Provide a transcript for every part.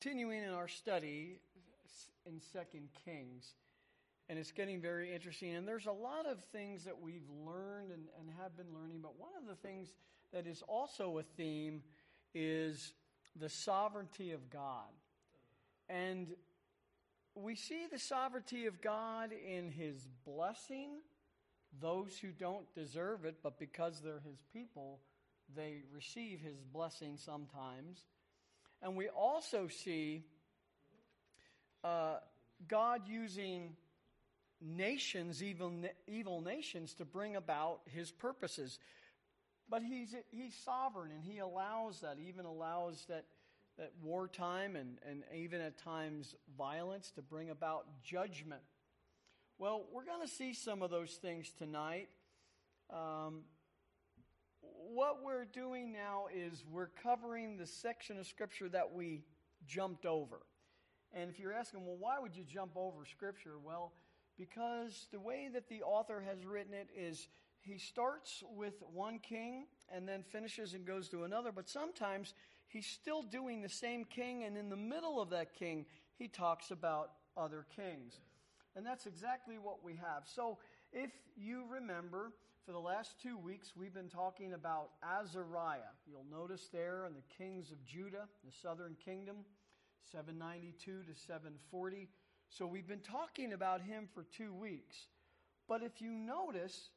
continuing in our study in Second Kings, and it's getting very interesting. And there's a lot of things that we've learned and, and have been learning, but one of the things that is also a theme is the sovereignty of God. And we see the sovereignty of God in His blessing those who don't deserve it, but because they're His people, they receive His blessing sometimes. And we also see uh, God using nations, evil, evil nations, to bring about his purposes. But he's, he's sovereign and he allows that, even allows that, that wartime and, and even at times violence to bring about judgment. Well, we're going to see some of those things tonight. Um, what we're doing now is we're covering the section of Scripture that we jumped over. And if you're asking, well, why would you jump over Scripture? Well, because the way that the author has written it is he starts with one king and then finishes and goes to another, but sometimes he's still doing the same king, and in the middle of that king, he talks about other kings. And that's exactly what we have. So if you remember, for the last two weeks, we've been talking about Azariah. You'll notice there in the kings of Judah, the southern kingdom, 792 to 740. So we've been talking about him for two weeks. But if you notice,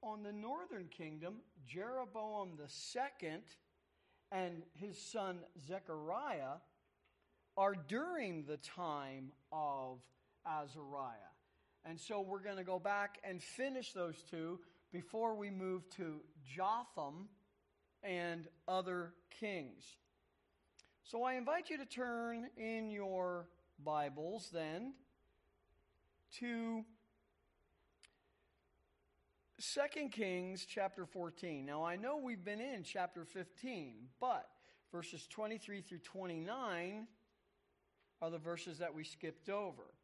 on the northern kingdom, Jeroboam the second and his son Zechariah are during the time of Azariah. And so we're going to go back and finish those two before we move to Jotham and other kings. So I invite you to turn in your Bibles then to 2 Kings chapter 14. Now I know we've been in chapter 15, but verses 23 through 29 are the verses that we skipped over.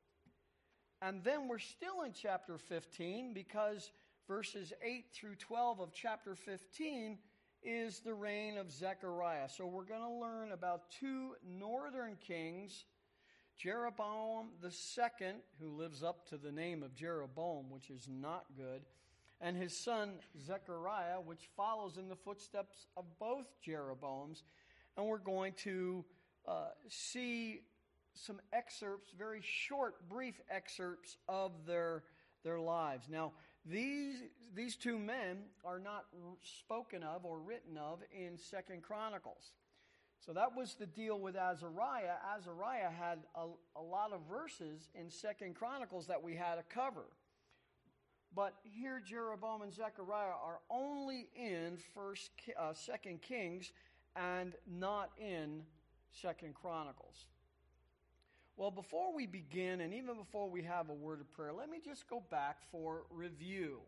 And then we're still in chapter 15 because verses 8 through 12 of chapter 15 is the reign of Zechariah. So we're going to learn about two northern kings Jeroboam second, who lives up to the name of Jeroboam, which is not good, and his son Zechariah, which follows in the footsteps of both Jeroboams. And we're going to uh, see some excerpts, very short, brief excerpts of their, their lives. Now, these, these two men are not spoken of or written of in Second Chronicles. So that was the deal with Azariah. Azariah had a, a lot of verses in Second Chronicles that we had to cover. But here Jeroboam and Zechariah are only in First, uh, Second Kings and not in Second Chronicles. Well, before we begin, and even before we have a word of prayer, let me just go back for review.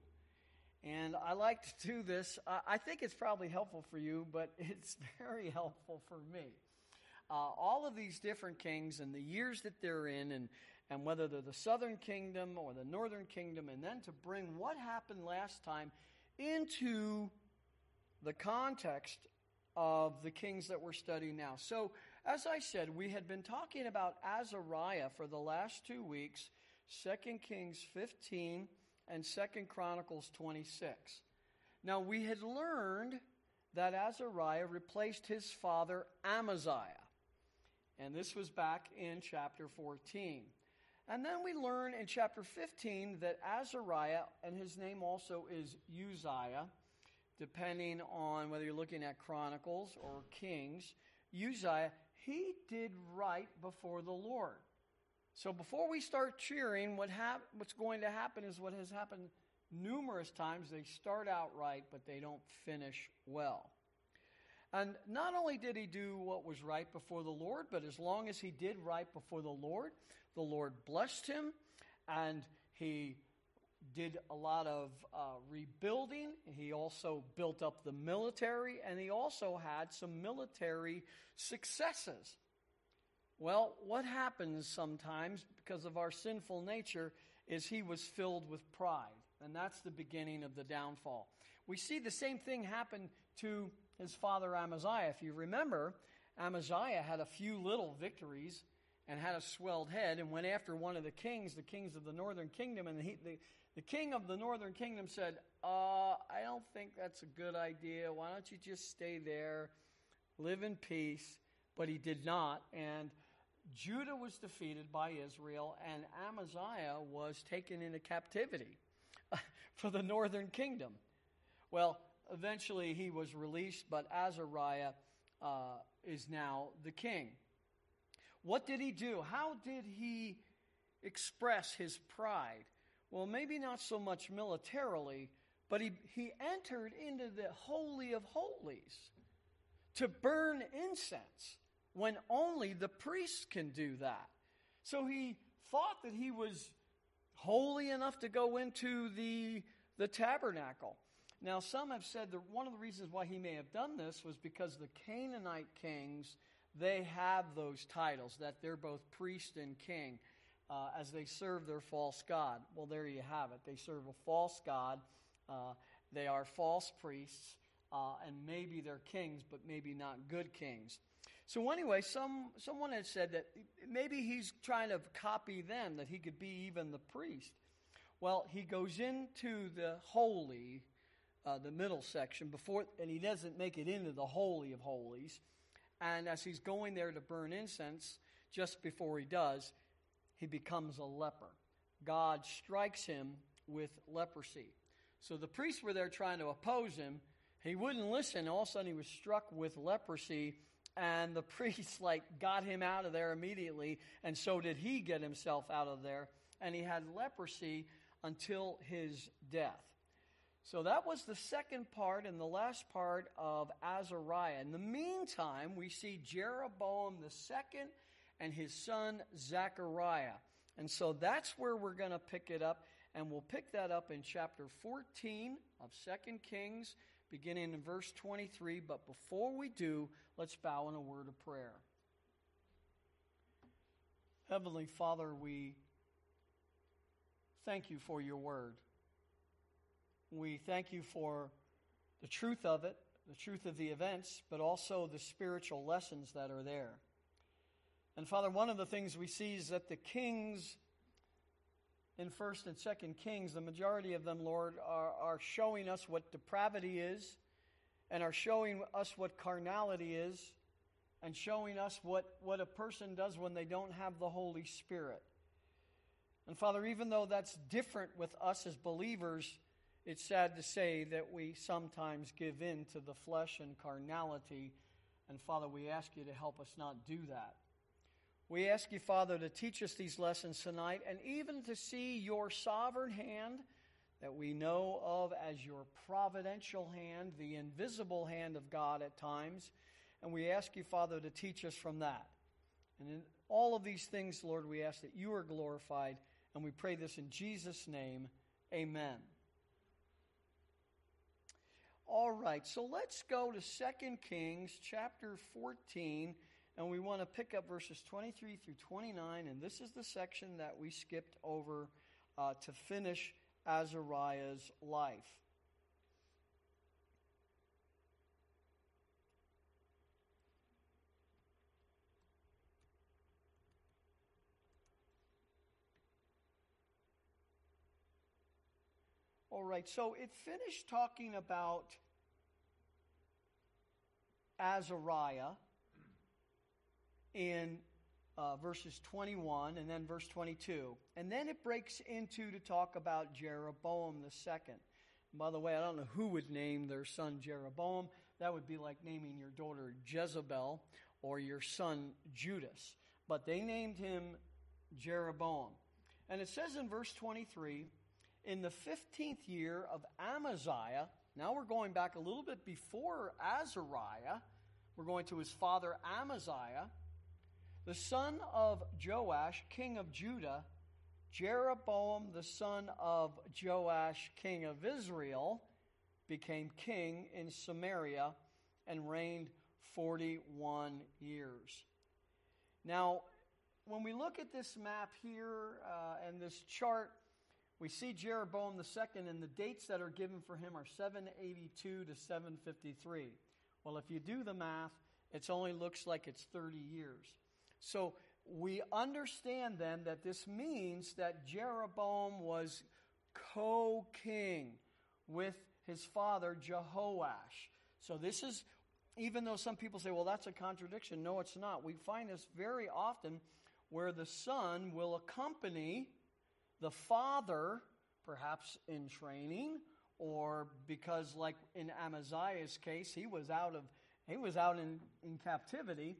And I like to do this. I think it's probably helpful for you, but it's very helpful for me. Uh, all of these different kings and the years that they're in, and, and whether they're the southern kingdom or the northern kingdom, and then to bring what happened last time into the context of the kings that we're studying now. So, as I said, we had been talking about Azariah for the last two weeks, 2 Kings 15 and 2 Chronicles 26. Now, we had learned that Azariah replaced his father Amaziah. And this was back in chapter 14. And then we learn in chapter 15 that Azariah, and his name also is Uzziah, depending on whether you're looking at Chronicles or Kings, Uzziah, he did right before the Lord. So before we start cheering, what hap- what's going to happen is what has happened numerous times. They start out right, but they don't finish well. And not only did he do what was right before the Lord, but as long as he did right before the Lord, the Lord blessed him and he did a lot of uh, rebuilding. He also built up the military, and he also had some military successes. Well, what happens sometimes because of our sinful nature is he was filled with pride, and that's the beginning of the downfall. We see the same thing happen to his father Amaziah. If you remember, Amaziah had a few little victories and had a swelled head and went after one of the kings, the kings of the northern kingdom. And he, the, the king of the northern kingdom said, uh, I don't think that's a good idea. Why don't you just stay there, live in peace? But he did not. And Judah was defeated by Israel, and Amaziah was taken into captivity for the northern kingdom. Well, eventually he was released, but Azariah uh, is now the king. What did he do? How did he express his pride? Well, maybe not so much militarily, but he, he entered into the Holy of Holies to burn incense when only the priests can do that. So he thought that he was holy enough to go into the, the tabernacle. Now, some have said that one of the reasons why he may have done this was because the Canaanite kings, they have those titles, that they're both priest and king uh, as they serve their false God. Well, there you have it. They serve a false God. Uh, they are false priests, uh, and maybe they're kings, but maybe not good kings. So anyway, some someone had said that maybe he's trying to copy them, that he could be even the priest. Well, he goes into the holy, uh, the middle section before, and he doesn't make it into the holy of holies. And as he's going there to burn incense, just before he does, he becomes a leper. God strikes him with leprosy. So the priests were there trying to oppose him. He wouldn't listen. All of a sudden, he was struck with leprosy, and the priests like got him out of there immediately, and so did he get himself out of there. And he had leprosy until his death. So that was the second part and the last part of Azariah. In the meantime, we see Jeroboam the second and his son Zechariah. And so that's where we're going to pick it up. And we'll pick that up in chapter 14 of 2 Kings, beginning in verse 23. But before we do, let's bow in a word of prayer. Heavenly Father, we thank you for your word. We thank you for the truth of it, the truth of the events, but also the spiritual lessons that are there. And Father, one of the things we see is that the kings in 1st and 2nd Kings, the majority of them, Lord, are, are showing us what depravity is and are showing us what carnality is and showing us what, what a person does when they don't have the Holy Spirit. And Father, even though that's different with us as believers, it's sad to say that we sometimes give in to the flesh and carnality. And Father, we ask you to help us not do that. We ask you, Father, to teach us these lessons tonight and even to see your sovereign hand that we know of as your providential hand, the invisible hand of God at times. And we ask you, Father, to teach us from that. And in all of these things, Lord, we ask that you are glorified. And we pray this in Jesus' name. Amen. All right, so let's go to 2 Kings chapter 14 and we want to pick up verses 23 through 29, and this is the section that we skipped over uh, to finish Azariah's life. All right, so it finished talking about Azariah in uh, verses 21 and then verse 22. And then it breaks into to talk about Jeroboam the second. By the way, I don't know who would name their son Jeroboam. That would be like naming your daughter Jezebel or your son Judas. But they named him Jeroboam. And it says in verse 23 in the 15th year of Amaziah, now we're going back a little bit before Azariah, we're going to his father Amaziah the son of Joash, king of Judah, Jeroboam, the son of Joash, king of Israel, became king in Samaria and reigned 41 years. Now, when we look at this map here uh, and this chart, we see Jeroboam II, and the dates that are given for him are 782 to 753. Well, if you do the math, It only looks like it's 30 years. So we understand then that this means that Jeroboam was co king with his father Jehoash. So this is, even though some people say, well, that's a contradiction, no, it's not. We find this very often where the son will accompany the father, perhaps in training, or because, like in Amaziah's case, he was out of he was out in, in captivity.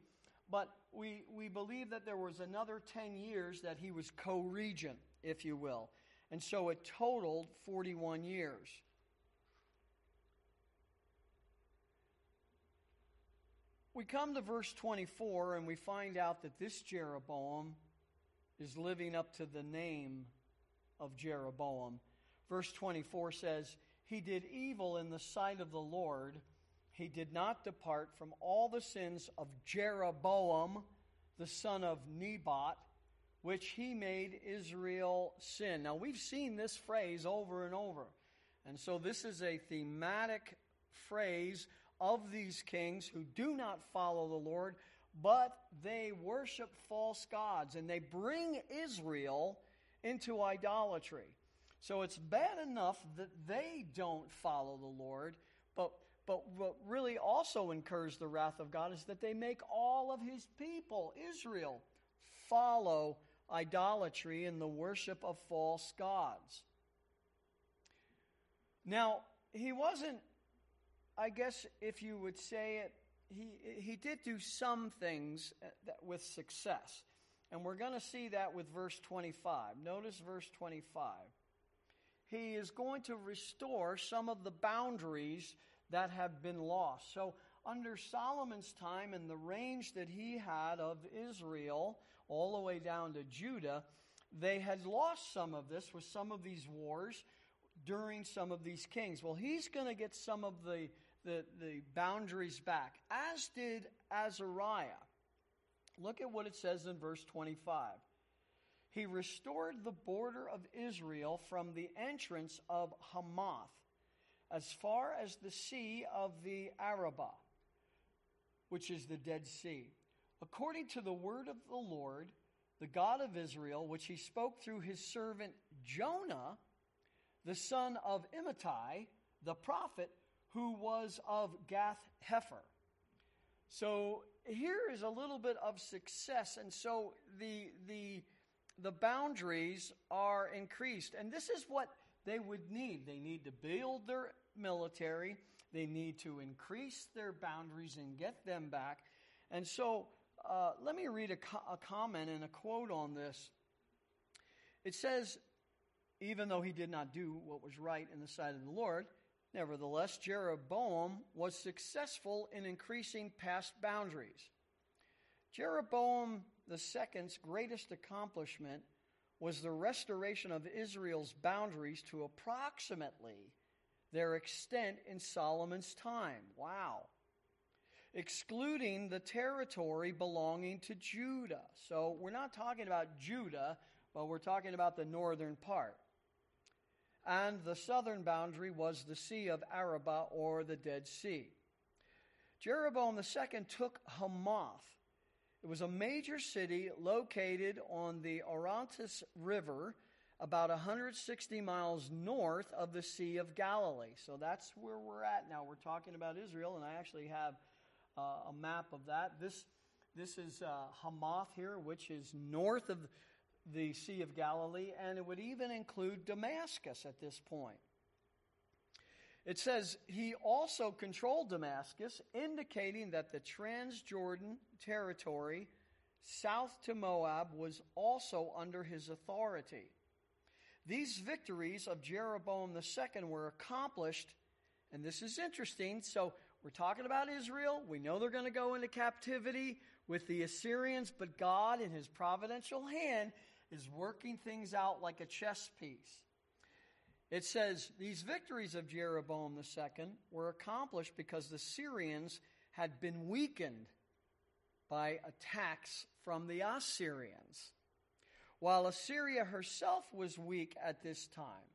But we, we believe that there was another 10 years that he was co regent, if you will. And so it totaled 41 years. We come to verse 24 and we find out that this Jeroboam is living up to the name of Jeroboam. Verse 24 says, He did evil in the sight of the Lord. He did not depart from all the sins of Jeroboam, the son of Nebat, which he made Israel sin. Now, we've seen this phrase over and over. And so, this is a thematic phrase of these kings who do not follow the Lord, but they worship false gods and they bring Israel into idolatry. So it's bad enough that they don't follow the Lord, but, but what really also incurs the wrath of God is that they make all of his people, Israel, follow idolatry and the worship of false gods. Now, he wasn't, I guess, if you would say it, he, he did do some things uh, with success. And we're going to see that with verse 25. Notice verse 25. He is going to restore some of the boundaries that have been lost. So, under Solomon's time and the range that he had of Israel, all the way down to Judah, they had lost some of this with some of these wars during some of these kings. Well, he's going to get some of the, the, the boundaries back, as did Azariah. Look at what it says in verse 25. He restored the border of Israel from the entrance of Hamath as far as the sea of the Arabah, which is the Dead Sea according to the word of the Lord, the God of Israel, which he spoke through his servant Jonah, the son of Amittai, the prophet, who was of Gath Hepher. So here is a little bit of success, and so the the the boundaries are increased, and this is what they would need. They need to build their military. They need to increase their boundaries and get them back. And so uh, let me read a, co- a comment and a quote on this. It says, even though he did not do what was right in the sight of the Lord, nevertheless, Jeroboam was successful in increasing past boundaries. Jeroboam II's greatest accomplishment was the restoration of Israel's boundaries to approximately their extent in Solomon's time. Wow excluding the territory belonging to Judah. So we're not talking about Judah, but we're talking about the northern part. And the southern boundary was the Sea of Arabah or the Dead Sea. Jeroboam II took Hamath. It was a major city located on the Orontes River, about 160 miles north of the Sea of Galilee. So that's where we're at now. We're talking about Israel, and I actually have uh, a map of that. This, this is uh, Hamath here, which is north of the Sea of Galilee, and it would even include Damascus at this point. It says he also controlled Damascus, indicating that the Transjordan territory south to Moab was also under his authority. These victories of Jeroboam II were accomplished, and this is interesting. So we're talking about Israel. We know they're going to go into captivity with the Assyrians, but God, in his providential hand, is working things out like a chess piece. It says these victories of Jeroboam II were accomplished because the Syrians had been weakened by attacks from the Assyrians, while Assyria herself was weak at this time,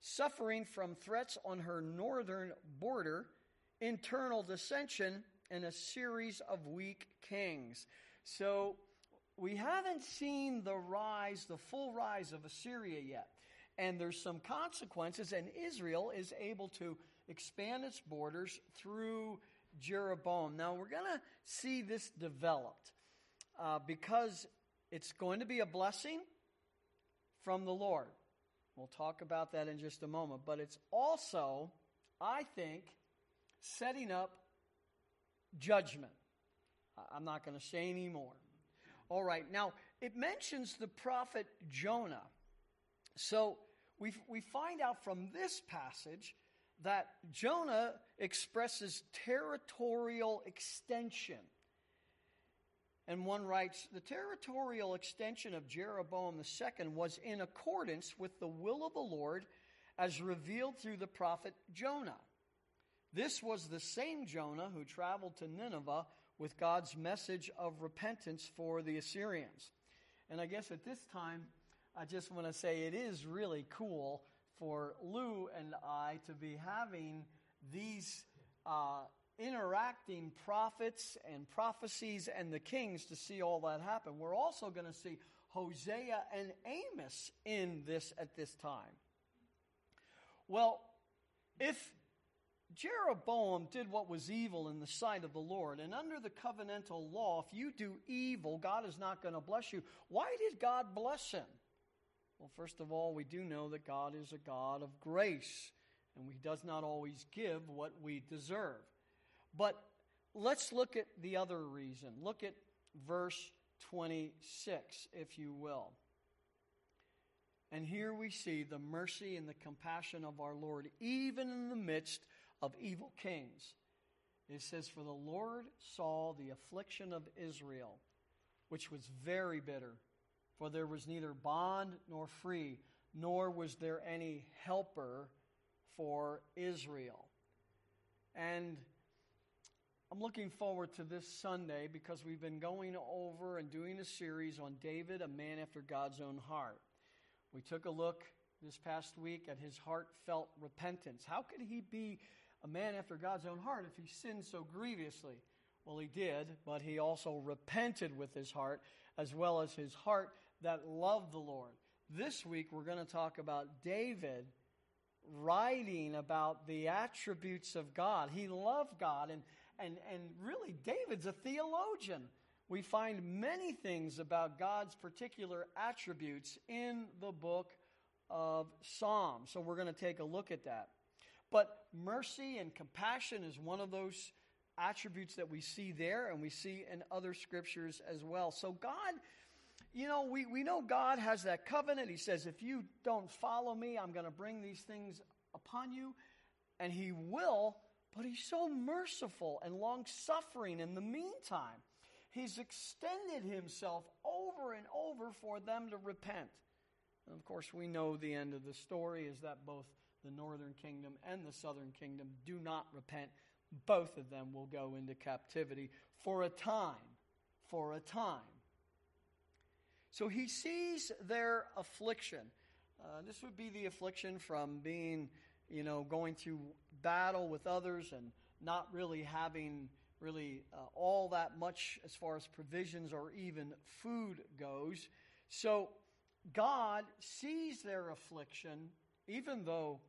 suffering from threats on her northern border internal dissension and a series of weak kings. So we haven't seen the rise, the full rise of Assyria yet. And there's some consequences, and Israel is able to expand its borders through Jeroboam. Now, we're going to see this developed uh, because it's going to be a blessing from the Lord. We'll talk about that in just a moment. But it's also, I think, setting up judgment. I'm not going to say any more. All right, now it mentions the prophet Jonah. So we, we find out from this passage that Jonah expresses territorial extension. And one writes The territorial extension of Jeroboam II was in accordance with the will of the Lord as revealed through the prophet Jonah. This was the same Jonah who traveled to Nineveh with God's message of repentance for the Assyrians. And I guess at this time, I just want to say it is really cool for Lou and I to be having these uh, interacting prophets and prophecies and the kings to see all that happen. We're also going to see Hosea and Amos in this at this time. Well, if Jeroboam did what was evil in the sight of the Lord, and under the covenantal law, if you do evil, God is not going to bless you. Why did God bless him? Well, first of all, we do know that God is a God of grace, and He does not always give what we deserve. But let's look at the other reason. Look at verse 26, if you will. And here we see the mercy and the compassion of our Lord, even in the midst of evil kings. It says, For the Lord saw the affliction of Israel, which was very bitter for there was neither bond nor free, nor was there any helper for Israel. And I'm looking forward to this Sunday because we've been going over and doing a series on David, a man after God's own heart. We took a look this past week at his heartfelt repentance. How could he be a man after God's own heart if he sinned so grievously? Well, he did, but he also repented with his heart, as well as his heart that love the Lord. This week, we're going to talk about David writing about the attributes of God. He loved God, and, and, and really, David's a theologian. We find many things about God's particular attributes in the book of Psalms. So, we're going to take a look at that. But mercy and compassion is one of those attributes that we see there, and we see in other scriptures as well. So, God you know, we, we know God has that covenant. He says, if you don't follow me, I'm going to bring these things upon you. And He will, but He's so merciful and long suffering in the meantime. He's extended Himself over and over for them to repent. And of course, we know the end of the story is that both the northern kingdom and the southern kingdom do not repent. Both of them will go into captivity for a time. For a time. So he sees their affliction. Uh, this would be the affliction from being, you know, going through battle with others and not really having really uh, all that much as far as provisions or even food goes. So God sees their affliction, even though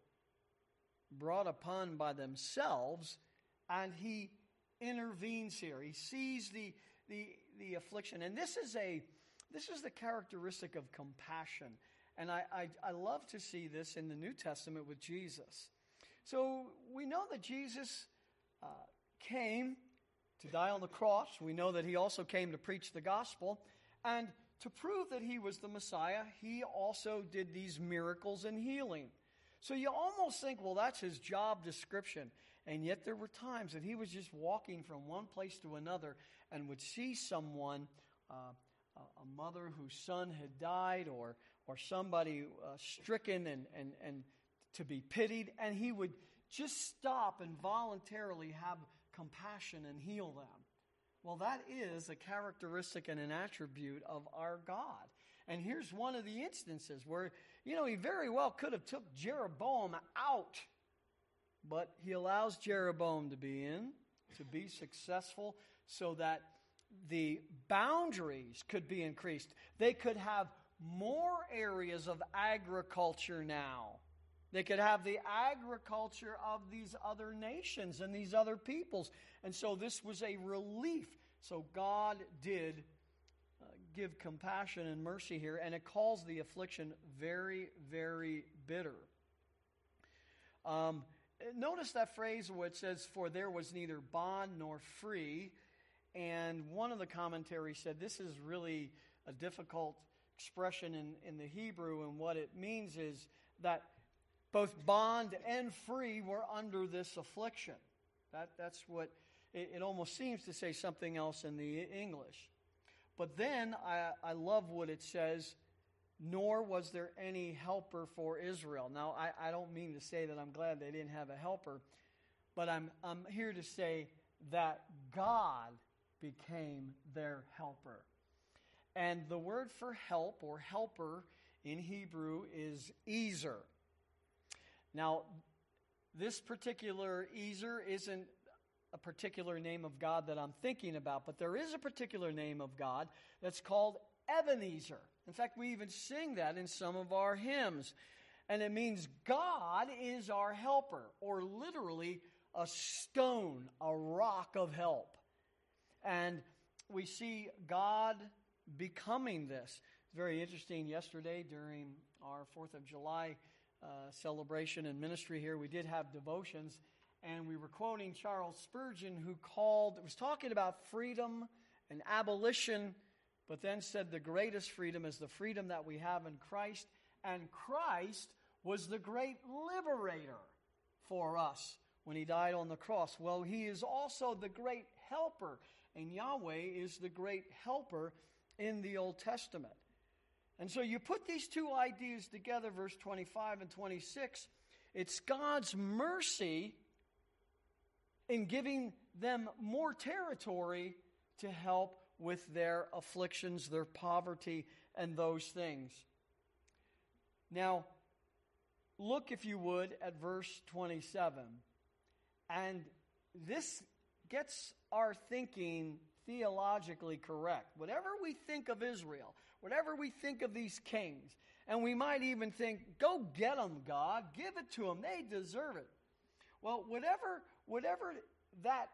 brought upon by themselves, and he intervenes here. He sees the, the, the affliction. And this is a this is the characteristic of compassion. And I, I, I, love to see this in the New Testament with Jesus. So we know that Jesus uh, came to die on the cross. We know that he also came to preach the gospel. And to prove that he was the Messiah, he also did these miracles and healing. So you almost think, well, that's his job description. And yet there were times that he was just walking from one place to another and would see someone uh, a mother whose son had died or, or somebody uh, stricken and, and, and to be pitied, and he would just stop and voluntarily have compassion and heal them. Well, that is a characteristic and an attribute of our God. And here's one of the instances where, you know, he very well could have took Jeroboam out, but he allows Jeroboam to be in. to be successful so that the boundaries could be increased. They could have more areas of agriculture now. They could have the agriculture of these other nations and these other peoples. And so this was a relief. So God did uh, give compassion and mercy here, and it calls the affliction very, very bitter. Um, notice that phrase where it says, For there was neither bond nor free. And one of the commentaries said this is really a difficult expression in, in the Hebrew, and what it means is that both bond and free were under this affliction. That, that's what it, it almost seems to say something else in the English. But then I, I love what it says, nor was there any helper for Israel. Now, I, I don't mean to say that I'm glad they didn't have a helper, but I'm, I'm here to say that God became their helper. And the word for help or helper in Hebrew is Ezer. Now, this particular Ezer isn't a particular name of God that I'm thinking about, but there is a particular name of God that's called Ebenezer. In fact, we even sing that in some of our hymns. And it means God is our helper, or literally a stone, a rock of help. And we see God becoming this. Very interesting. Yesterday, during our 4th of July uh, celebration and ministry here, we did have devotions, and we were quoting Charles Spurgeon, who called, was talking about freedom and abolition, but then said the greatest freedom is the freedom that we have in Christ, and Christ was the great liberator for us when he died on the cross. Well, he is also the great helper, and Yahweh is the great helper in the Old Testament. And so you put these two ideas together, verse 25 and 26. It's God's mercy in giving them more territory to help with their afflictions, their poverty, and those things. Now, look, if you would, at verse 27. And this gets our thinking theologically correct. Whatever we think of Israel, whatever we think of these kings, and we might even think, go get them, God, give it to them, they deserve it. Well, whatever, whatever that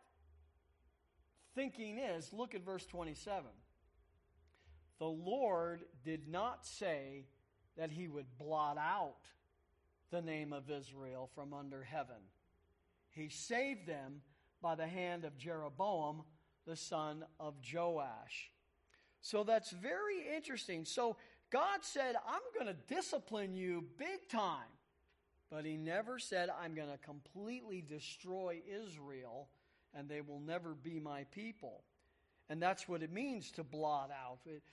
thinking is, look at verse 27. The Lord did not say that he would blot out the name of Israel from under heaven. He saved them by the hand of Jeroboam the son of Joash. So that's very interesting. So God said, I'm going to discipline you big time. But he never said, I'm going to completely destroy Israel and they will never be my people. And that's what it means to blot out. It,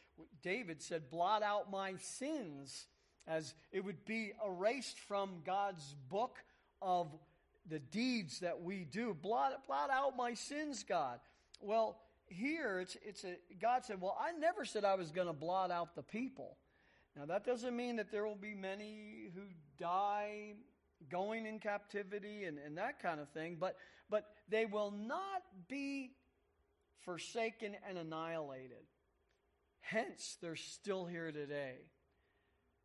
David said, blot out my sins, as it would be erased from God's book of the deeds that we do. Blot, blot out my sins, God. Well, here it's it's a God said, "Well, I never said I was going to blot out the people." Now that doesn't mean that there will be many who die going in captivity and, and that kind of thing, but but they will not be forsaken and annihilated. Hence, they're still here today.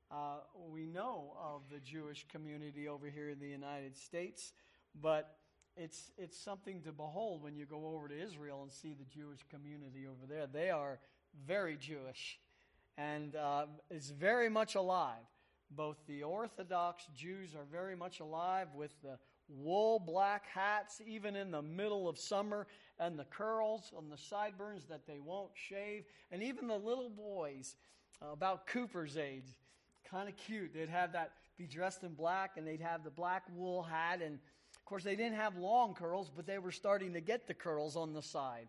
Uh, we know of the Jewish community over here in the United States, but it's, it's something to behold when you go over to Israel and see the Jewish community over there. They are very Jewish and uh, it's very much alive. Both the Orthodox Jews are very much alive with the wool black hats, even in the middle of summer, and the curls on the sideburns that they won't shave, and even the little boys uh, about Cooper's age, kind of cute. They'd have that, be dressed in black, and they'd have the black wool hat and course, they didn't have long curls, but they were starting to get the curls on the side.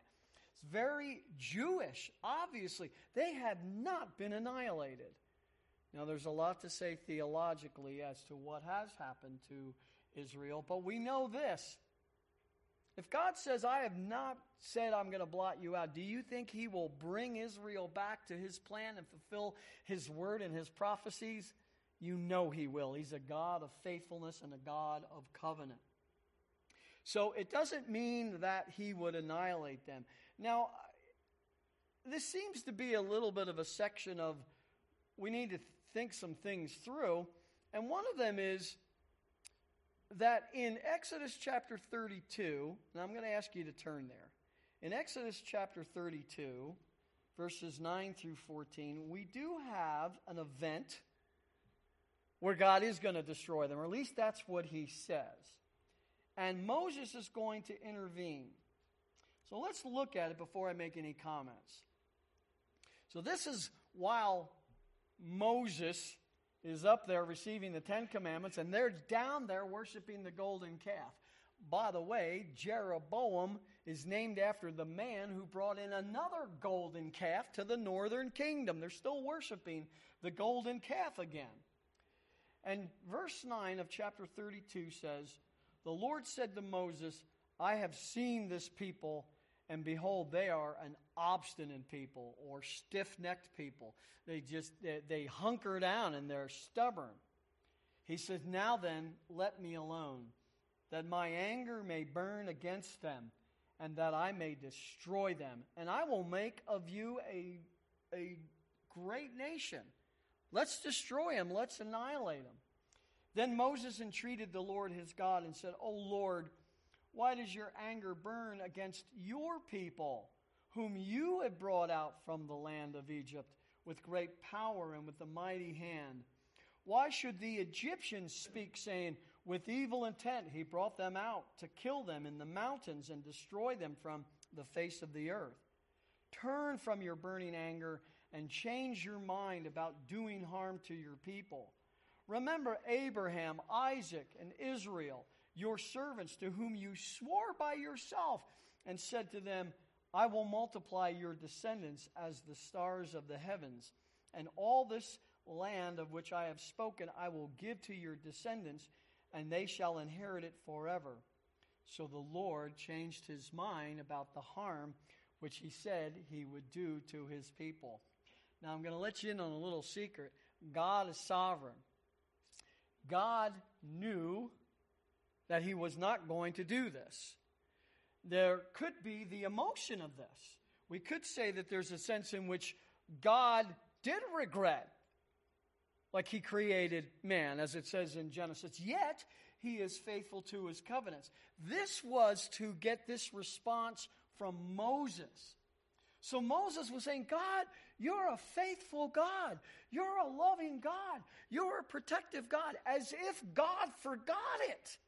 It's very Jewish, obviously. They have not been annihilated. Now, there's a lot to say theologically as to what has happened to Israel, but we know this. If God says, I have not said I'm going to blot you out, do you think He will bring Israel back to His plan and fulfill His word and His prophecies? You know He will. He's a God of faithfulness and a God of covenant. So it doesn't mean that he would annihilate them. Now, this seems to be a little bit of a section of we need to think some things through. And one of them is that in Exodus chapter 32, and I'm going to ask you to turn there. In Exodus chapter 32, verses 9 through 14, we do have an event where God is going to destroy them, or at least that's what he says. And Moses is going to intervene. So let's look at it before I make any comments. So this is while Moses is up there receiving the Ten Commandments, and they're down there worshiping the golden calf. By the way, Jeroboam is named after the man who brought in another golden calf to the northern kingdom. They're still worshiping the golden calf again. And verse 9 of chapter 32 says, The Lord said to Moses, I have seen this people and behold, they are an obstinate people or stiff necked people. They just, they, they hunker down and they're stubborn. He says, Now then, let me alone, that my anger may burn against them, and that I may destroy them. And I will make of you a, a great nation. Let's destroy them, let's annihilate them. Then Moses entreated the Lord his God and said, O Lord, why does your anger burn against your people, whom you have brought out from the land of Egypt with great power and with a mighty hand? Why should the Egyptians speak, saying, With evil intent he brought them out to kill them in the mountains and destroy them from the face of the earth? Turn from your burning anger and change your mind about doing harm to your people. Remember Abraham, Isaac, and Israel your servants to whom you swore by yourself and said to them, I will multiply your descendants as the stars of the heavens, and all this land of which I have spoken I will give to your descendants, and they shall inherit it forever. So the Lord changed his mind about the harm which he said he would do to his people. Now I'm going to let you in on a little secret. God is sovereign. God knew that he was not going to do this. There could be the emotion of this. We could say that there's a sense in which God did regret, like he created man, as it says in Genesis, yet he is faithful to his covenants. This was to get this response from Moses. So Moses was saying, God, you're a faithful God. You're a loving God. You're a protective God, as if God forgot it.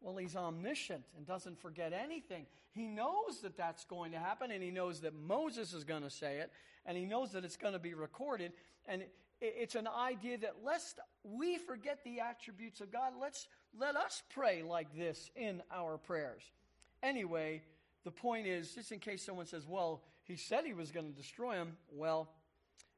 Well, he's omniscient and doesn't forget anything. He knows that that's going to happen, and he knows that Moses is going to say it, and he knows that it's going to be recorded. And it's an idea that lest we forget the attributes of God, let's let us pray like this in our prayers. Anyway, the point is, just in case someone says, well, he said he was going to destroy him, well,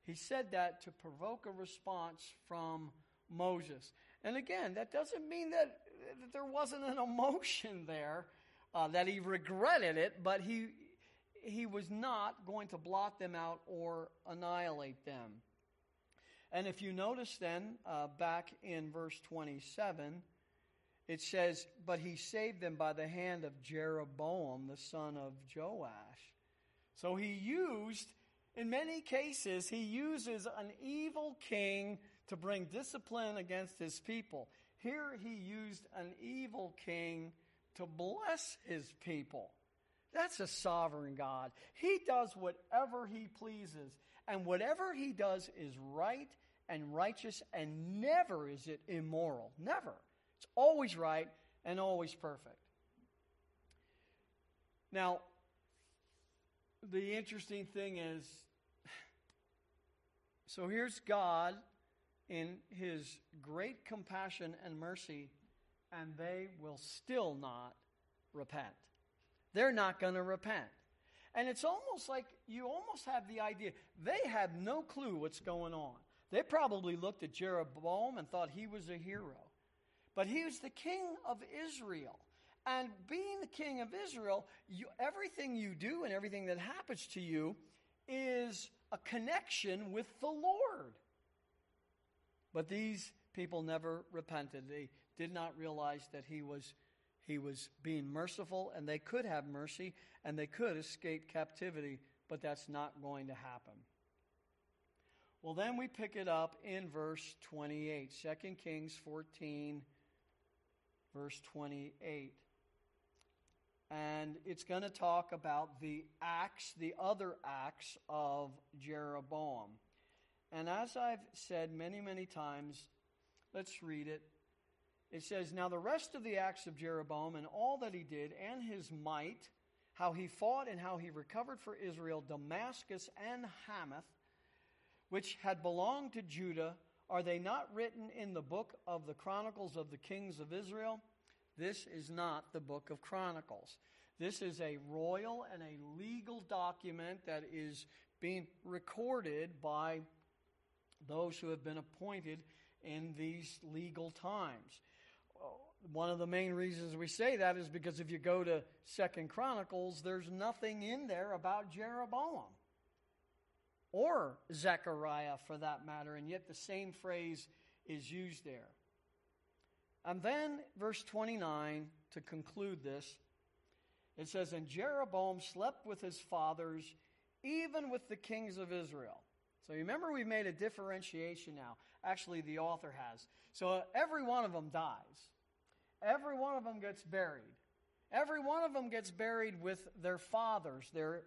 he said that to provoke a response from Moses. And again, that doesn't mean that that there wasn't an emotion there, uh, that he regretted it, but he, he was not going to blot them out or annihilate them. And if you notice then, uh, back in verse 27, it says, But he saved them by the hand of Jeroboam, the son of Joash. So he used, in many cases, he uses an evil king to bring discipline against his people. Here he used an evil king to bless his people. That's a sovereign God. He does whatever he pleases, and whatever he does is right and righteous, and never is it immoral. Never. It's always right and always perfect. Now, the interesting thing is so here's God in his great compassion and mercy, and they will still not repent. They're not going to repent. And it's almost like you almost have the idea they have no clue what's going on. They probably looked at Jeroboam and thought he was a hero. But he was the king of Israel. And being the king of Israel, you, everything you do and everything that happens to you is a connection with the Lord. But these people never repented. They did not realize that he was He was being merciful, and they could have mercy, and they could escape captivity, but that's not going to happen. Well, then we pick it up in verse 28, 2 Kings 14, verse 28. And it's going to talk about the acts, the other acts of Jeroboam. And as I've said many, many times, let's read it. It says, Now the rest of the acts of Jeroboam and all that he did, and his might, how he fought and how he recovered for Israel Damascus and Hamath, which had belonged to Judah, are they not written in the book of the Chronicles of the kings of Israel? This is not the book of Chronicles. This is a royal and a legal document that is being recorded by those who have been appointed in these legal times. Uh, one of the main reasons we say that is because if you go to Second Chronicles, there's nothing in there about Jeroboam or Zechariah for that matter, and yet the same phrase is used there. And then, verse 29, to conclude this, it says, And Jeroboam slept with his fathers, even with the kings of Israel. So remember, we've made a differentiation now. Actually, the author has. So every one of them dies, every one of them gets buried. Every one of them gets buried with their fathers, their,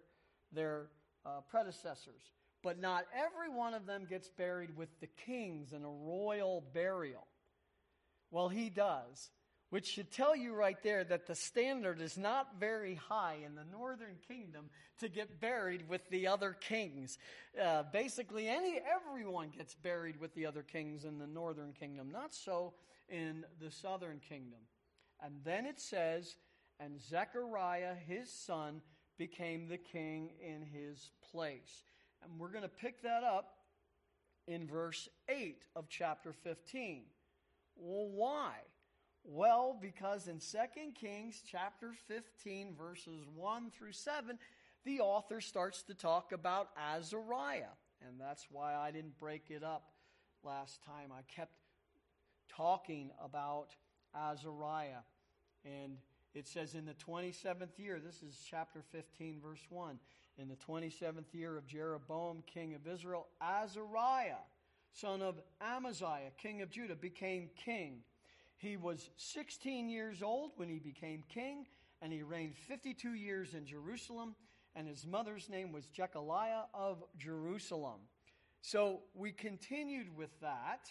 their uh, predecessors. But not every one of them gets buried with the kings in a royal burial. Well, he does, which should tell you right there that the standard is not very high in the northern kingdom to get buried with the other kings. Uh, basically, any everyone gets buried with the other kings in the northern kingdom, not so in the southern kingdom. And then it says, and Zechariah, his son, became the king in his place. And we're going to pick that up in verse 8 of chapter 15. Well, why? Well, because in 2 Kings chapter 15, verses 1 through 7, the author starts to talk about Azariah. And that's why I didn't break it up last time. I kept talking about Azariah. And it says, in the 27th year, this is chapter 15, verse 1. In the 27th year of Jeroboam, king of Israel, Azariah son of Amaziah, king of Judah, became king. He was 16 years old when he became king, and he reigned 52 years in Jerusalem, and his mother's name was Jecoliah of Jerusalem. So we continued with that,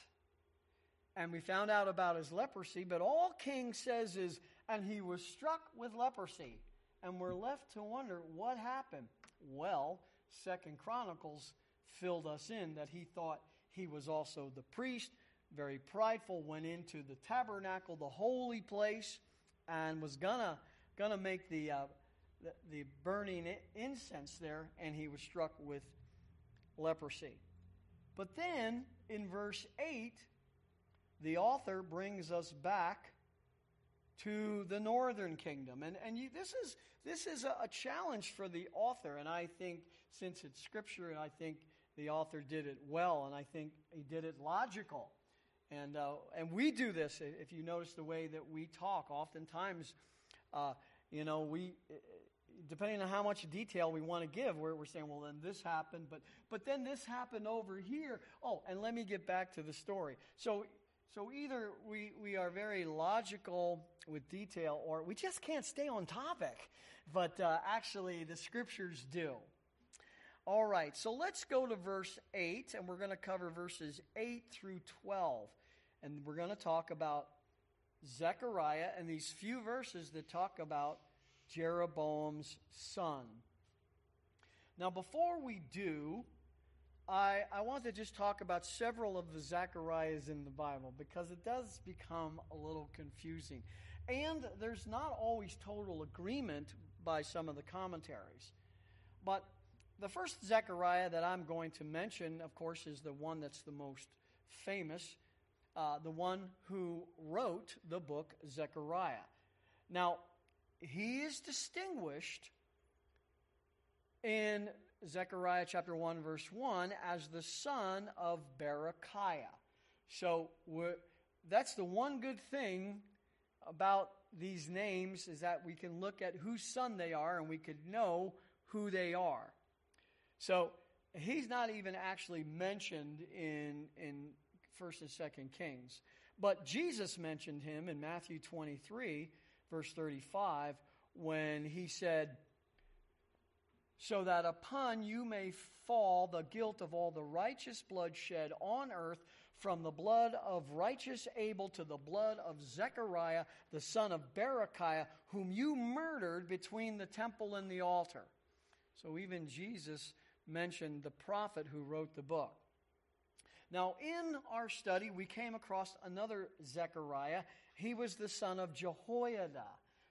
and we found out about his leprosy, but all King says is, and he was struck with leprosy. And we're left to wonder what happened. Well, Second Chronicles filled us in that he thought he was also the priest, very prideful, went into the tabernacle, the holy place, and was gonna gonna make the uh, the, the burning incense there, and he was struck with leprosy. But then in verse 8, the author brings us back to the northern kingdom. And, and you, this is, this is a, a, challenge for the author. And I think, since it's scripture, and I think the author did it well, and I think he did it logical. And, uh, and we do this, if you notice the way that we talk. Oftentimes, uh, you know, we, depending on how much detail we want to give, we're, we're saying, well, then this happened, but, but then this happened over here. Oh, and let me get back to the story. So, so either we, we are very logical with detail, or we just can't stay on topic. But uh, actually, the scriptures do. All right, so let's go to verse 8, and we're going to cover verses 8 through 12. And we're going to talk about Zechariah and these few verses that talk about Jeroboam's son. Now, before we do, I, I want to just talk about several of the Zechariahs in the Bible because it does become a little confusing. And there's not always total agreement by some of the commentaries. But the first Zechariah that I'm going to mention, of course, is the one that's the most famous, uh, the one who wrote the book Zechariah. Now, he is distinguished in Zechariah chapter 1, verse 1, as the son of Berechiah. So that's the one good thing about these names is that we can look at whose son they are and we could know who they are. So he's not even actually mentioned in, in 1st and 2nd Kings. But Jesus mentioned him in Matthew 23, verse 35, when he said, So that upon you may fall the guilt of all the righteous blood shed on earth, from the blood of righteous Abel to the blood of Zechariah, the son of Berechiah, whom you murdered between the temple and the altar. So even Jesus mentioned the prophet who wrote the book. Now, in our study, we came across another Zechariah. He was the son of Jehoiada.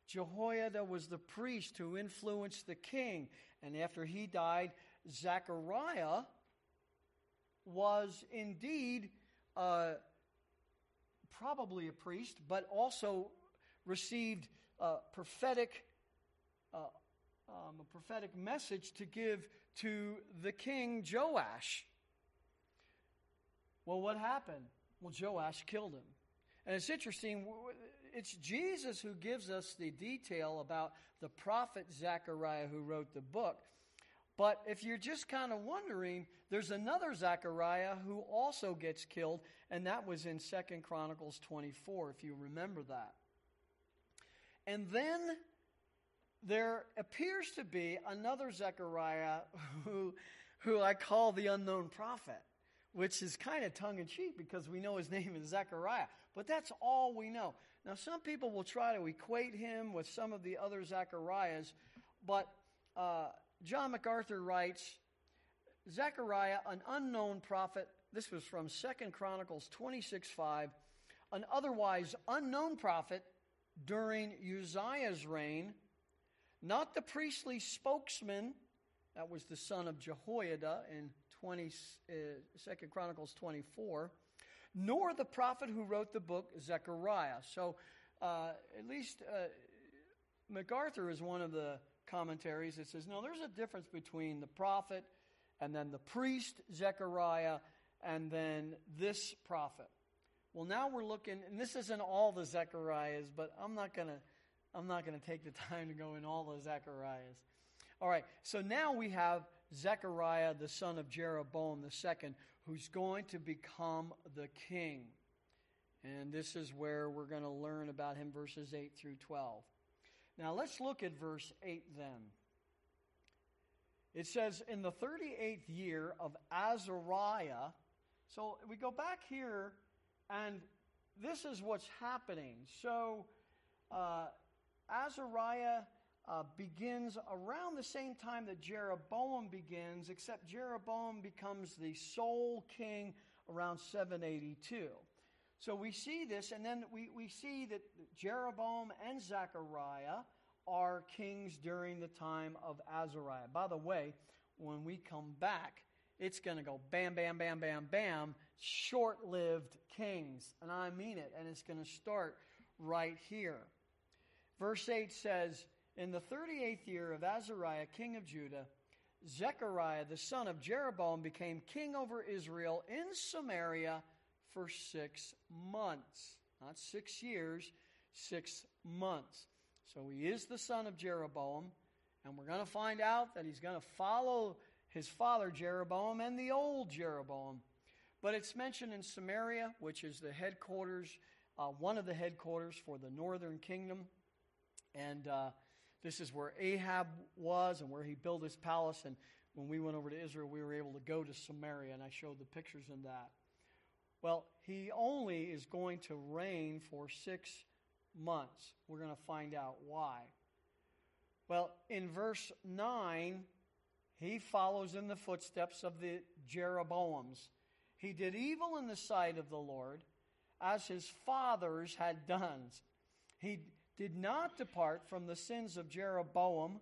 Jehoiada was the priest who influenced the king. And after he died, Zechariah was indeed uh, probably a priest, but also received a prophetic, uh, um, a prophetic message to give to the king Joash. Well, what happened? Well, Joash killed him. And it's interesting, it's Jesus who gives us the detail about the prophet Zechariah who wrote the book. But if you're just kind of wondering, there's another Zechariah who also gets killed, and that was in Second Chronicles 24, if you remember that. And then there appears to be another Zechariah who, who I call the unknown prophet which is kind of tongue in cheek because we know his name is Zechariah. But that's all we know. Now, some people will try to equate him with some of the other Zechariahs, but uh, John MacArthur writes Zechariah, an unknown prophet, this was from Second Chronicles 26 5, an otherwise unknown prophet during Uzziah's reign, not the priestly spokesman, that was the son of Jehoiada in 20, uh, 2 Chronicles 24, nor the prophet who wrote the book, Zechariah. So, uh, at least uh, MacArthur is one of the commentaries that says, no, there's a difference between the prophet and then the priest, Zechariah, and then this prophet. Well, now we're looking, and this isn't all the Zechariahs, but I'm not going to. I'm not going to take the time to go in all the Zechariahs. All right, so now we have Zechariah, the son of Jeroboam II, who's going to become the king. And this is where we're going to learn about him, verses 8 through 12. Now let's look at verse 8 then. It says, In the 38th year of Azariah, so we go back here, and this is what's happening. So, uh, Azariah uh, begins around the same time that Jeroboam begins, except Jeroboam becomes the sole king around 782. So we see this, and then we, we see that Jeroboam and Zechariah are kings during the time of Azariah. By the way, when we come back, it's going to go bam, bam, bam, bam, bam, short lived kings. And I mean it. And it's going to start right here. Verse 8 says, in the 38th year of Azariah, king of Judah, Zechariah, the son of Jeroboam, became king over Israel in Samaria for six months. Not six years, six months. So he is the son of Jeroboam, and we're going to find out that he's going to follow his father Jeroboam and the old Jeroboam. But it's mentioned in Samaria, which is the headquarters, uh, one of the headquarters for the northern kingdom. And uh, this is where Ahab was and where he built his palace. And when we went over to Israel, we were able to go to Samaria, and I showed the pictures in that. Well, he only is going to reign for six months. We're going to find out why. Well, in verse 9, he follows in the footsteps of the Jeroboams. He did evil in the sight of the Lord, as his fathers had done. He did not depart from the sins of Jeroboam,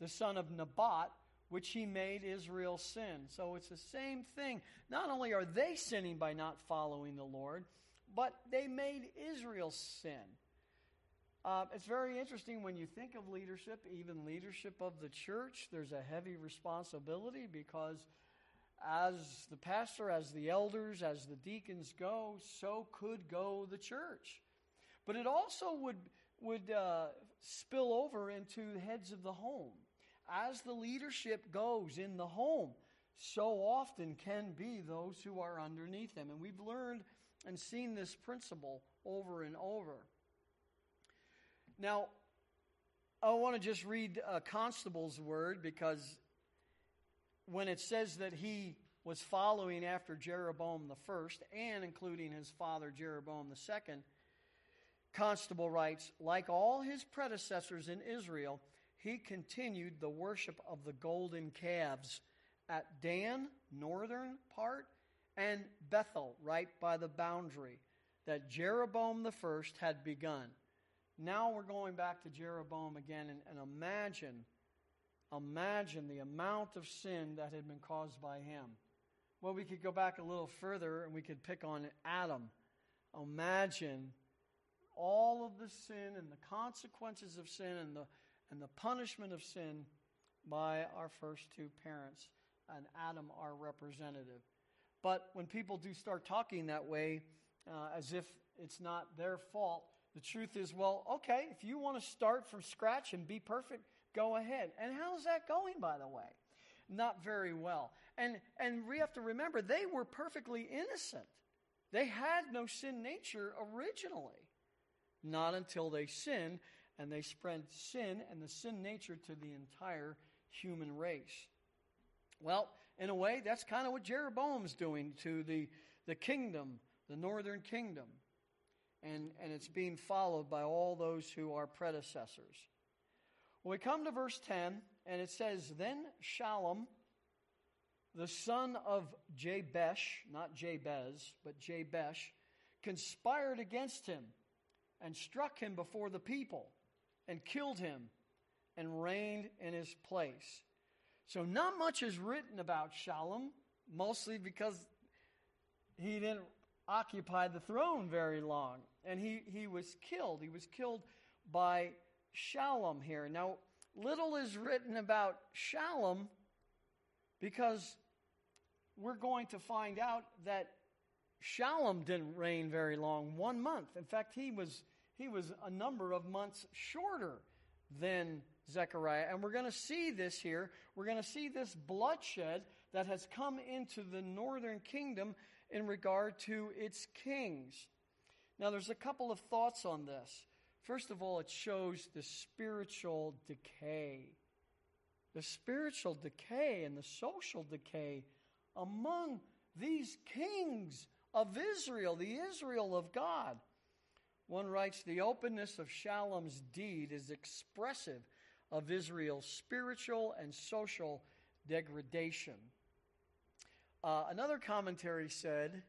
the son of Nebat, which he made Israel sin. So it's the same thing. Not only are they sinning by not following the Lord, but they made Israel sin. Uh, it's very interesting when you think of leadership, even leadership of the church, there's a heavy responsibility because as the pastor, as the elders, as the deacons go, so could go the church. But it also would would uh, spill over into the heads of the home. As the leadership goes in the home, so often can be those who are underneath them. And we've learned and seen this principle over and over. Now, I want to just read Constable's word because when it says that he was following after Jeroboam the first and including his father Jeroboam the second, Constable writes, like all his predecessors in Israel, he continued the worship of the golden calves at Dan, northern part, and Bethel, right by the boundary that Jeroboam the first had begun. Now we're going back to Jeroboam again and, and imagine, imagine the amount of sin that had been caused by him. Well, we could go back a little further and we could pick on Adam. Imagine all of the sin and the consequences of sin and the, and the punishment of sin by our first two parents and Adam, our representative. But when people do start talking that way, uh, as if it's not their fault, the truth is, well, okay, if you want to start from scratch and be perfect, go ahead. And how's that going, by the way? Not very well. And, and we have to remember, they were perfectly innocent. They had no sin nature originally. Not until they sin, and they spread sin and the sin nature to the entire human race. Well, in a way, that's kind of what Jeroboam's doing to the, the kingdom, the northern kingdom. And, and it's being followed by all those who are predecessors. Well, we come to verse 10, and it says, Then Shallum, the son of Jabesh, not Jabez, but Jabesh, conspired against him and struck him before the people and killed him and reigned in his place. So, not much is written about Shallum, mostly because he didn't occupy the throne very long. And he, he was killed. He was killed by Shallum here. Now, little is written about Shallum because we're going to find out that Shallum didn't reign very long, one month. In fact, he was, he was a number of months shorter than Zechariah. And we're going to see this here. We're going to see this bloodshed that has come into the northern kingdom in regard to its kings. Now, there's a couple of thoughts on this. First of all, it shows the spiritual decay. The spiritual decay and the social decay among these kings of Israel, the Israel of God. One writes, the openness of Shallum's deed is expressive of Israel's spiritual and social degradation. Uh, another commentary said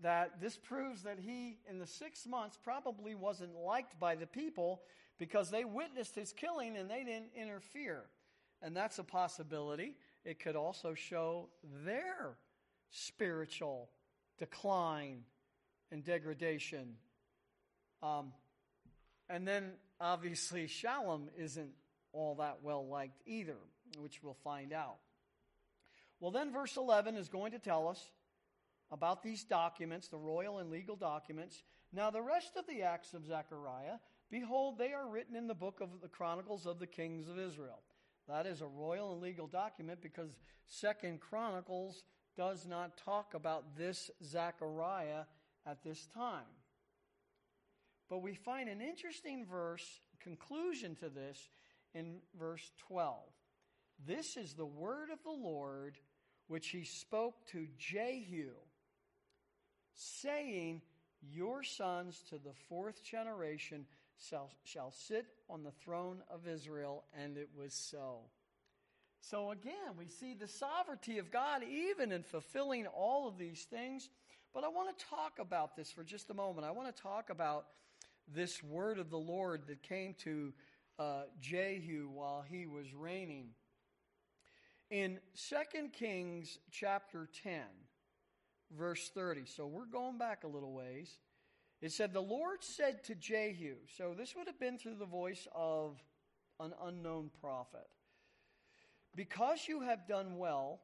that this proves that he, in the six months, probably wasn't liked by the people because they witnessed his killing and they didn't interfere. And that's a possibility. It could also show their spiritual decline and degradation. Um, and then obviously, Shallum isn't all that well liked either, which we'll find out. Well, then, verse 11 is going to tell us about these documents, the royal and legal documents. Now, the rest of the acts of Zechariah, behold, they are written in the book of the Chronicles of the Kings of Israel. That is a royal and legal document because Second Chronicles does not talk about this Zechariah at this time. But we find an interesting verse, conclusion to this, in verse 12. This is the word of the Lord which he spoke to Jehu, saying, Your sons to the fourth generation shall, shall sit on the throne of Israel. And it was so. So again, we see the sovereignty of God even in fulfilling all of these things. But I want to talk about this for just a moment. I want to talk about this word of the Lord that came to uh, Jehu while he was reigning. In 2 Kings chapter 10, verse 30, so we're going back a little ways, it said, The Lord said to Jehu, so this would have been through the voice of an unknown prophet, because you have done well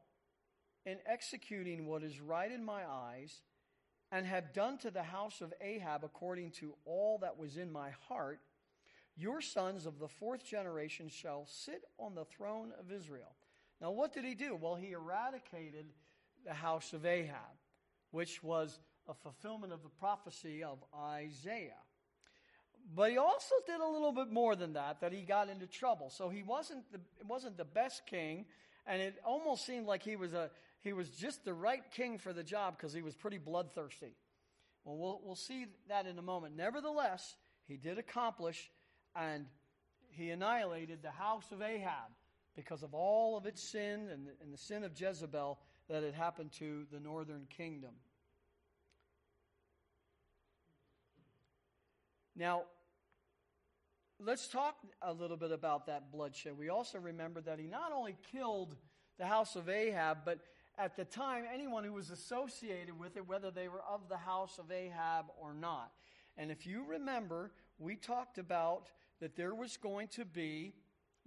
in executing what is right in my eyes, and have done to the house of Ahab according to all that was in my heart, Your sons of the fourth generation shall sit on the throne of Israel. Now, what did he do? Well, he eradicated the house of Ahab, which was a fulfillment of the prophecy of Isaiah. But he also did a little bit more than that, that he got into trouble. So he wasn't the, wasn't the best king, and it almost seemed like he was, a, he was just the right king for the job because he was pretty bloodthirsty. Well, well, we'll see that in a moment. Nevertheless, he did accomplish and he annihilated the house of Ahab because of all of its sin and the, and the sin of Jezebel that had happened to the northern kingdom. Now, let's talk a little bit about that bloodshed. We also remember that he not only killed the house of Ahab, but at the time, anyone who was associated with it, whether they were of the house of Ahab or not. And if you remember, we talked about that there was going to be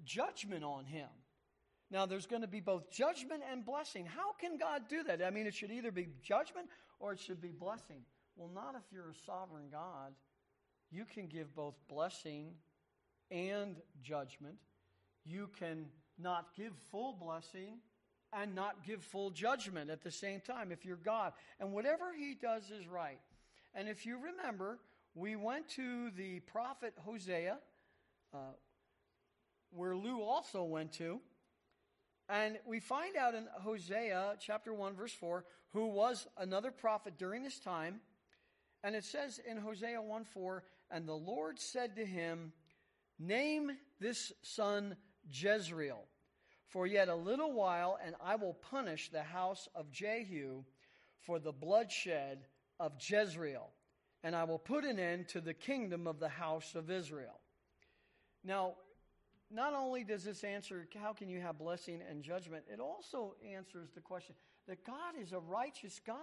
judgment on him. Now, there's going to be both judgment and blessing. How can God do that? I mean, it should either be judgment or it should be blessing. Well, not if you're a sovereign God. You can give both blessing and judgment. You can not give full blessing and not give full judgment at the same time if you're God. And whatever he does is right. And if you remember, we went to the prophet Hosea, uh, where Lou also went to. And we find out in Hosea chapter 1, verse 4, who was another prophet during this time. And it says in Hosea 1 4, and the Lord said to him, Name this son Jezreel for yet a little while, and I will punish the house of Jehu for the bloodshed of Jezreel, and I will put an end to the kingdom of the house of Israel. Now, not only does this answer how can you have blessing and judgment, it also answers the question that God is a righteous God.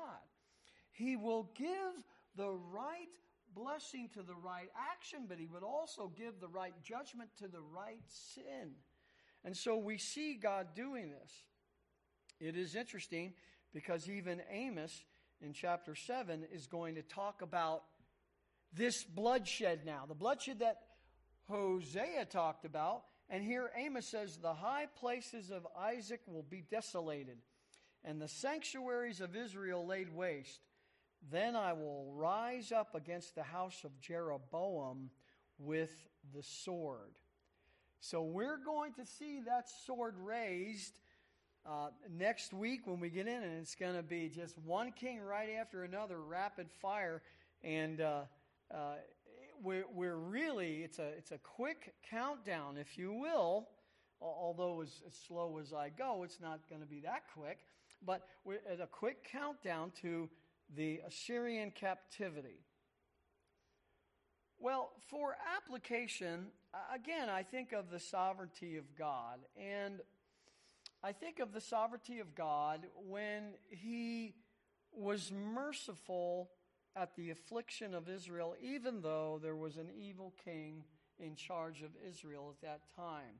He will give the right blessing to the right action, but He would also give the right judgment to the right sin. And so we see God doing this. It is interesting because even Amos in chapter 7 is going to talk about this bloodshed now. The bloodshed that Hosea talked about. And here Amos says, The high places of Isaac will be desolated, and the sanctuaries of Israel laid waste. Then I will rise up against the house of Jeroboam with the sword. So we're going to see that sword raised uh, next week when we get in, and it's going to be just one king right after another, rapid fire, and uh, uh, we're, we're, really it's a it's a quick countdown, if you will. Although as, as slow as I go, it's not going to be that quick. But we're at a quick countdown to the Assyrian captivity. Well, for application, again, I think of the sovereignty of God. And I think of the sovereignty of God when He was merciful at the affliction of Israel, even though there was an evil king in charge of Israel at that time.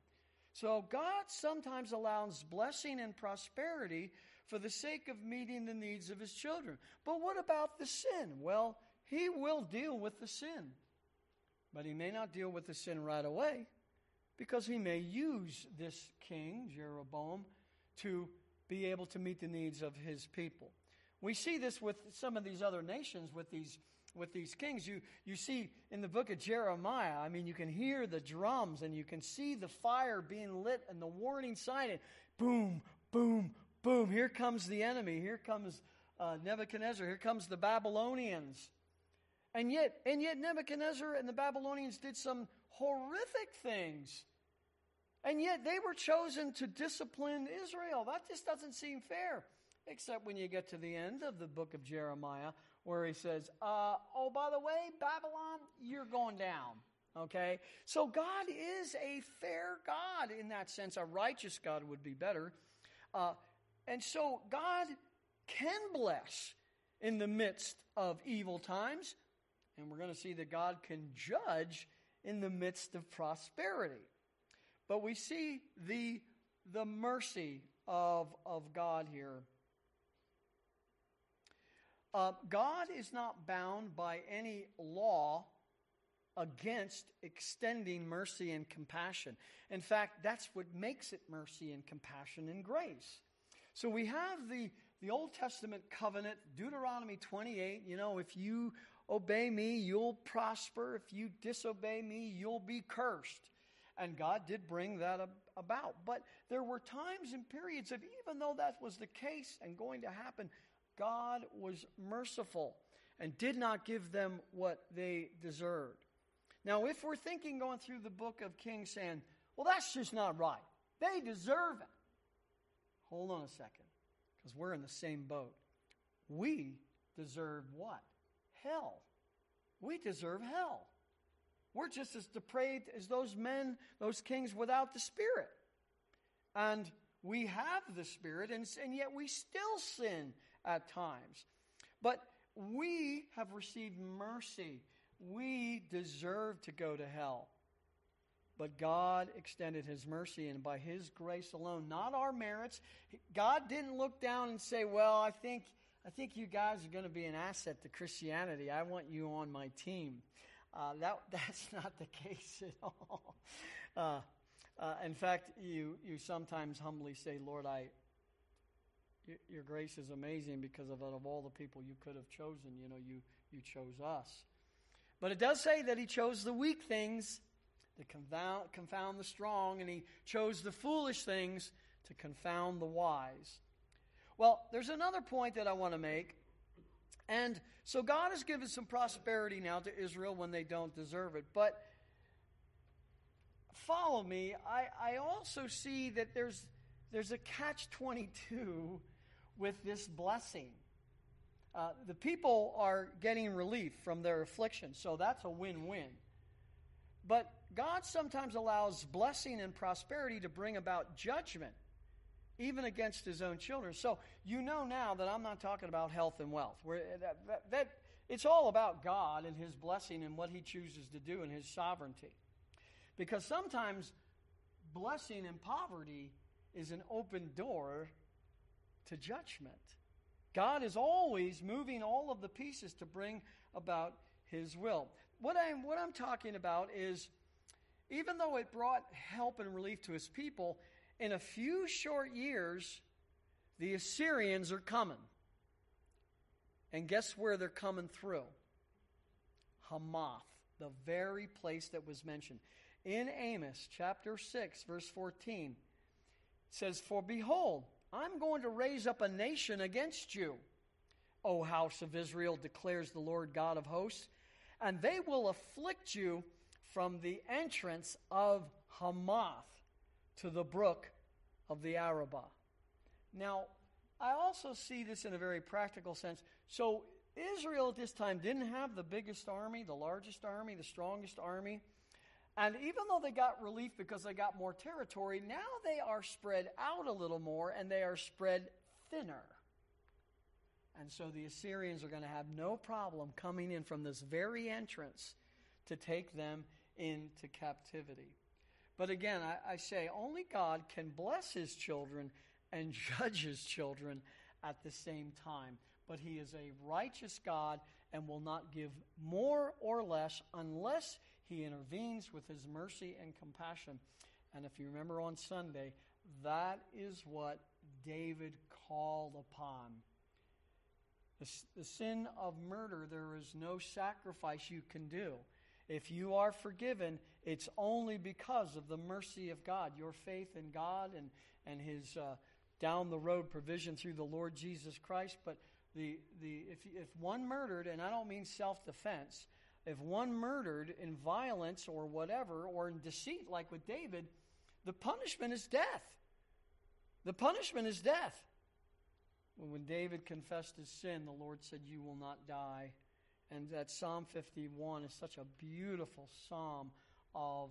So God sometimes allows blessing and prosperity for the sake of meeting the needs of his children. But what about the sin? Well, he will deal with the sin. But he may not deal with the sin right away because he may use this king, Jeroboam, to be able to meet the needs of his people. We see this with some of these other nations, with these, with these kings. You, you see in the book of Jeremiah, I mean, you can hear the drums and you can see the fire being lit and the warning sign. And boom, boom, boom. Here comes the enemy. Here comes uh, Nebuchadnezzar. Here comes the Babylonians. And yet, and yet Nebuchadnezzar and the Babylonians did some horrific things. And yet they were chosen to discipline Israel. That just doesn't seem fair. Except when you get to the end of the book of Jeremiah, where he says, uh, Oh, by the way, Babylon, you're going down. Okay? So God is a fair God in that sense. A righteous God would be better. Uh, and so God can bless in the midst of evil times. And we're going to see that God can judge in the midst of prosperity. But we see the, the mercy of, of God here. Uh, God is not bound by any law against extending mercy and compassion. In fact, that's what makes it mercy and compassion and grace. So we have the, the Old Testament covenant, Deuteronomy 28. You know, if you obey me, you'll prosper. If you disobey me, you'll be cursed. And God did bring that about. But there were times and periods of, even though that was the case and going to happen, God was merciful and did not give them what they deserved. Now, if we're thinking going through the book of Kings saying, well, that's just not right, they deserve it. Hold on a second, because we're in the same boat. We deserve what? Hell. We deserve hell. We're just as depraved as those men, those kings without the Spirit. And we have the Spirit, and, and yet we still sin at times. But we have received mercy we deserve to go to hell. But God extended His mercy, and by His grace alone, not our merits. God didn't look down and say, Well, I think, I think you guys are going to be an asset to Christianity. I want you on my team. Uh, that, that's not the case at all. Uh, uh, in fact, you, you sometimes humbly say, Lord, I, your grace is amazing because of, of all the people you could have chosen, you know, you, you chose us. But it does say that he chose the weak things to confound, confound the strong, and he chose the foolish things to confound the wise. Well, there's another point that I want to make. And so God has given some prosperity now to Israel when they don't deserve it. But follow me, I, I also see that there's, there's a catch 22 with this blessing. Uh, the people are getting relief from their affliction, so that's a win win. But God sometimes allows blessing and prosperity to bring about judgment, even against his own children. So you know now that I'm not talking about health and wealth. That, that, that, it's all about God and his blessing and what he chooses to do in his sovereignty. Because sometimes blessing and poverty is an open door to judgment. God is always moving all of the pieces to bring about his will. What I'm, what I'm talking about is even though it brought help and relief to his people, in a few short years, the Assyrians are coming. And guess where they're coming through? Hamath, the very place that was mentioned. In Amos chapter 6, verse 14, it says, For behold, I'm going to raise up a nation against you, O house of Israel, declares the Lord God of hosts, and they will afflict you from the entrance of Hamath to the brook of the Arabah. Now, I also see this in a very practical sense. So, Israel at this time didn't have the biggest army, the largest army, the strongest army. And even though they got relief because they got more territory, now they are spread out a little more and they are spread thinner. And so the Assyrians are going to have no problem coming in from this very entrance to take them into captivity. But again, I, I, say only God can bless his children and judge his children at the same time. But he is a righteous God and will not give more or less unless he intervenes with his mercy and compassion. And if you remember on Sunday, that is what David called upon. The, the sin of murder, there is no sacrifice you can do. If you are forgiven, it's only because of the mercy of God, your faith in God and, and His uh, down the road provision through the Lord Jesus Christ. But the, the, if, if one murdered, and I don't mean self defense, if one murdered in violence or whatever, or in deceit, like with David, the punishment is death. The punishment is death. When David confessed his sin, the Lord said, You will not die. And that Psalm 51 is such a beautiful psalm of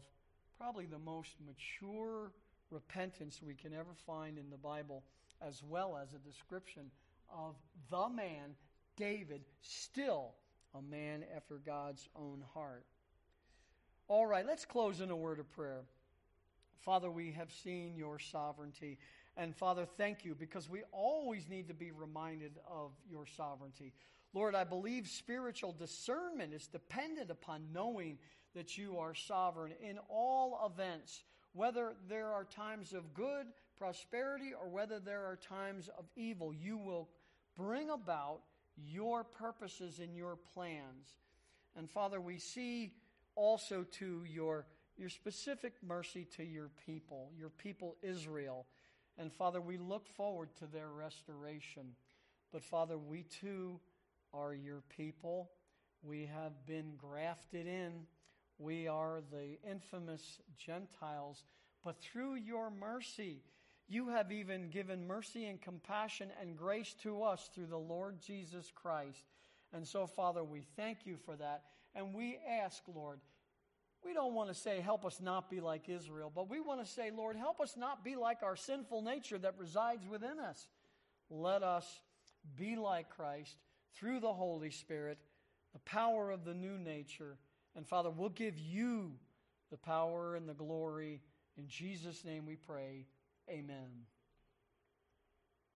probably the most mature repentance we can ever find in the Bible, as well as a description of the man, David, still a man after God's own heart. All right, let's close in a word of prayer. Father, we have seen your sovereignty. And Father, thank you because we always need to be reminded of your sovereignty. Lord, I believe spiritual discernment is dependent upon knowing that you are sovereign in all events, whether there are times of good, prosperity, or whether there are times of evil. You will bring about your purposes and your plans. And Father, we see also to your, your specific mercy to your people, your people Israel. And Father, we look forward to their restoration. But Father, we too are your people. We have been grafted in. We are the infamous Gentiles. But through your mercy, you have even given mercy and compassion and grace to us through the Lord Jesus Christ. And so, Father, we thank you for that. And we ask, Lord, we don't want to say, help us not be like Israel, but we want to say, Lord, help us not be like our sinful nature that resides within us. Let us be like Christ through the Holy Spirit, the power of the new nature. And Father, we'll give you the power and the glory. In Jesus' name we pray. Amen.